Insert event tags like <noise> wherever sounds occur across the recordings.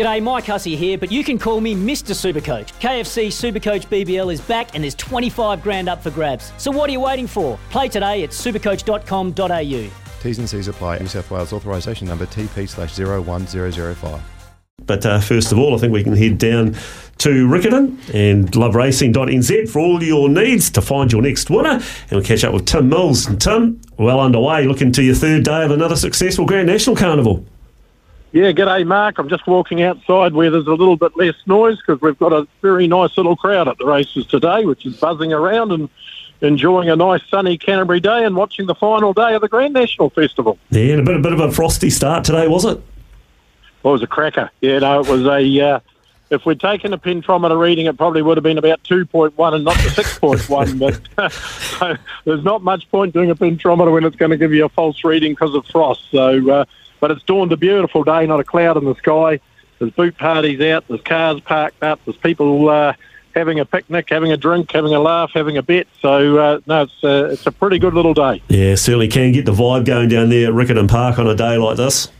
G'day, Mike Hussey here, but you can call me Mr. Supercoach. KFC Supercoach BBL is back and there's 25 grand up for grabs. So what are you waiting for? Play today at supercoach.com.au. T's and C's apply. New South Wales authorisation number TP slash 01005. But uh, first of all, I think we can head down to Riccarton and loveracing.nz for all your needs to find your next winner. And we'll catch up with Tim Mills. And Tim, well underway, looking to your third day of another successful Grand National Carnival. Yeah, g'day, Mark. I'm just walking outside where there's a little bit less noise because we've got a very nice little crowd at the races today, which is buzzing around and enjoying a nice sunny Canterbury day and watching the final day of the Grand National Festival. Yeah, and a bit, a bit of a frosty start today, was it? Well, it was a cracker. Yeah, no, it was a. Uh, if we'd taken a penetrometer reading, it probably would have been about 2.1 and not the 6.1. but <laughs> so there's not much point doing a penetrometer when it's going to give you a false reading because of frost. So, uh, but it's dawned a beautiful day, not a cloud in the sky. There's boot parties out. There's cars parked up. There's people uh, having a picnic, having a drink, having a laugh, having a bet. So uh, no, it's uh, it's a pretty good little day. Yeah, certainly can get the vibe going down there at Riccarton Park on a day like this.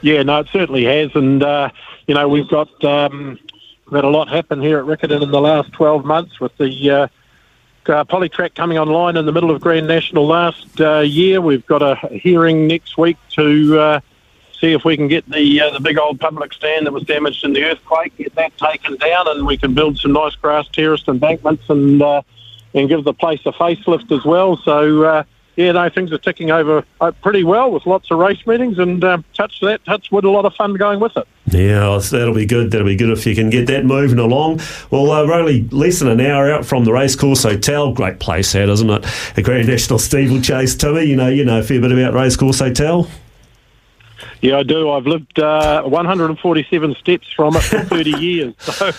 Yeah, no, it certainly has, and uh, you know we've got um, we've had a lot happen here at Riccarton in the last 12 months with the uh, Polytrack coming online in the middle of Grand National last uh, year. We've got a hearing next week to uh, see if we can get the uh, the big old public stand that was damaged in the earthquake, get that taken down, and we can build some nice grass terraced embankments and uh, and give the place a facelift as well. So. Uh, yeah, no, things are ticking over pretty well with lots of race meetings and um, touch that, touch wood, a lot of fun going with it. Yeah, that'll be good. That'll be good if you can get that moving along. Well, uh, we're only less than an hour out from the Racecourse Hotel. Great place, that isn't it? A Grand National Steeplechase, Timmy. You know, you know a fair bit about Racecourse Hotel. Yeah, I do. I've lived uh, 147 steps from it for <laughs> 30 years. So,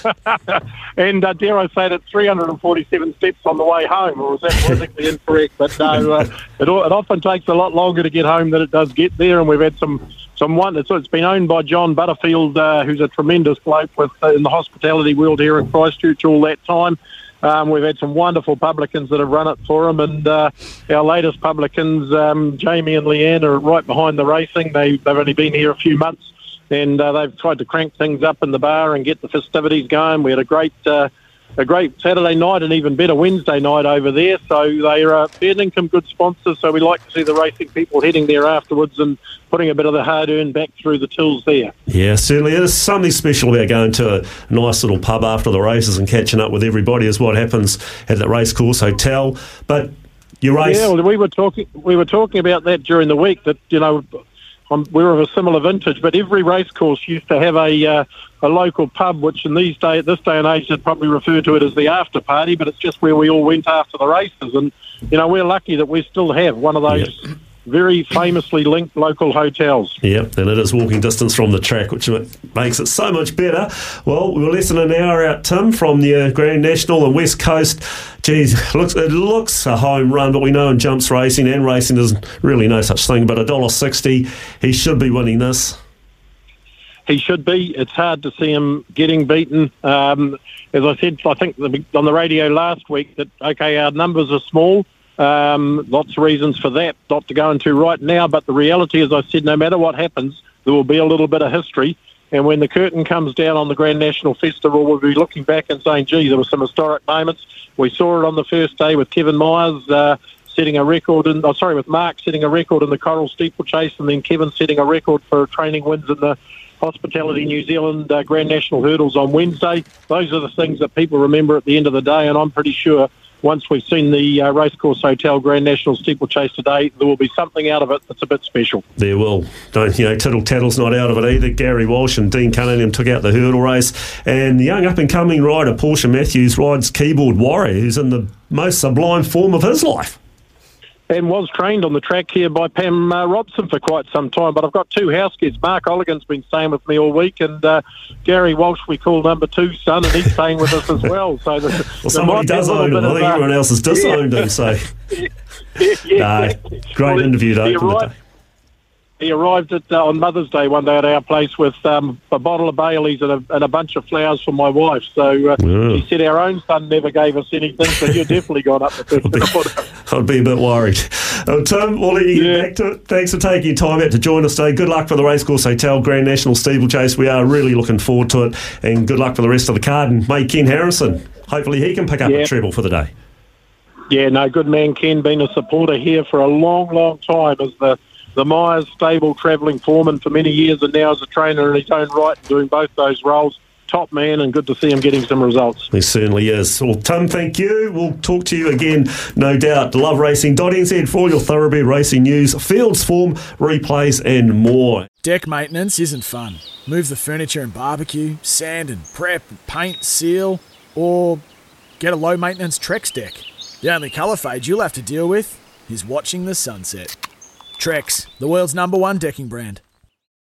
<laughs> and uh, dare I say that 347 steps on the way home, or is that politically incorrect? But no, uh, it, it often takes a lot longer to get home than it does get there. And we've had some some one. It's, it's been owned by John Butterfield, uh, who's a tremendous bloke with uh, in the hospitality world here in Christchurch all that time. Um, we've had some wonderful publicans that have run it for him, and uh, our latest publicans, um, Jamie and Leanne, are right behind the racing. They, they've only been here a few months, and uh, they've tried to crank things up in the bar and get the festivities going. We had a great uh, a great Saturday night and even better Wednesday night over there. So they are uh, fair income good sponsors. So we like to see the racing people heading there afterwards and putting a bit of the hard earned back through the tills there. Yeah, certainly. There's something special about going to a nice little pub after the races and catching up with everybody is what happens at the racecourse hotel. But your race. Yeah, well, we were talking. We were talking about that during the week. That you know, I'm, we're of a similar vintage, but every racecourse used to have a uh, a local pub, which in these day this day and age they'd probably refer to it as the after party, but it's just where we all went after the races. And you know, we're lucky that we still have one of those. Yep very famously linked local hotels. Yep, and it is walking distance from the track, which makes it so much better. Well, we are less than an hour out, Tim, from the uh, Grand National and West Coast. Geez, it <laughs> looks, it looks a home run, but we know in jumps racing and racing there's really no such thing. But a dollar sixty, he should be winning this. He should be. It's hard to see him getting beaten. Um, as I said, I think on the radio last week that okay, our numbers are small um, lots of reasons for that, not to go into right now, but the reality, as I said, no matter what happens, there will be a little bit of history. And when the curtain comes down on the Grand National Festival, we'll be looking back and saying, gee, there were some historic moments. We saw it on the first day with Kevin Myers uh, setting a record, in, oh, sorry, with Mark setting a record in the Coral Steeplechase, and then Kevin setting a record for training wins in the Hospitality New Zealand uh, Grand National Hurdles on Wednesday. Those are the things that people remember at the end of the day, and I'm pretty sure once we've seen the uh, Racecourse Hotel Grand National Steeplechase today, there will be something out of it that's a bit special. There will. Don't you know? Tittle Tattle's not out of it either. Gary Walsh and Dean Cunningham took out the hurdle race, and the young up and coming rider Portia Matthews rides Keyboard Warrior, who's in the most sublime form of his life and was trained on the track here by Pam uh, Robson for quite some time. But I've got two house kids. Mark Olligan's been staying with me all week, and uh, Gary Walsh we call number two son, and he's staying with us as <laughs> well. So the, well, somebody does own him. I think everyone else has disowned yeah. him. So, yeah, <laughs> <laughs> no, great well, interview though. He arrived at, uh, on Mother's Day one day at our place with um, a bottle of Bailey's and a, and a, bunch of flowers for my wife. So uh, yeah. he said our own son never gave us anything, so you're definitely gone up the I'd be a bit worried. Uh, Tim, we'll let you get back to it. Thanks for taking your time out to join us today. Good luck for the Racecourse Hotel Grand National Steeplechase. We are really looking forward to it. And good luck for the rest of the card. And mate, Ken Harrison, hopefully he can pick up a Yeah. treble for the day. Yeah, no, good man Ken, been a supporter here for a long, long time as the, the Myers stable travelling foreman for many years and now as a trainer in his own right, doing both those roles. Top man and good to see him getting some results. He certainly is. Well, Tim, thank you. We'll talk to you again, no doubt. Love LoveRacing.nz for all your thoroughbred racing news, fields form, replays, and more. Deck maintenance isn't fun. Move the furniture and barbecue, sand and prep, paint, seal, or get a low maintenance Trex deck. The only colour fade you'll have to deal with is watching the sunset. Trex, the world's number one decking brand.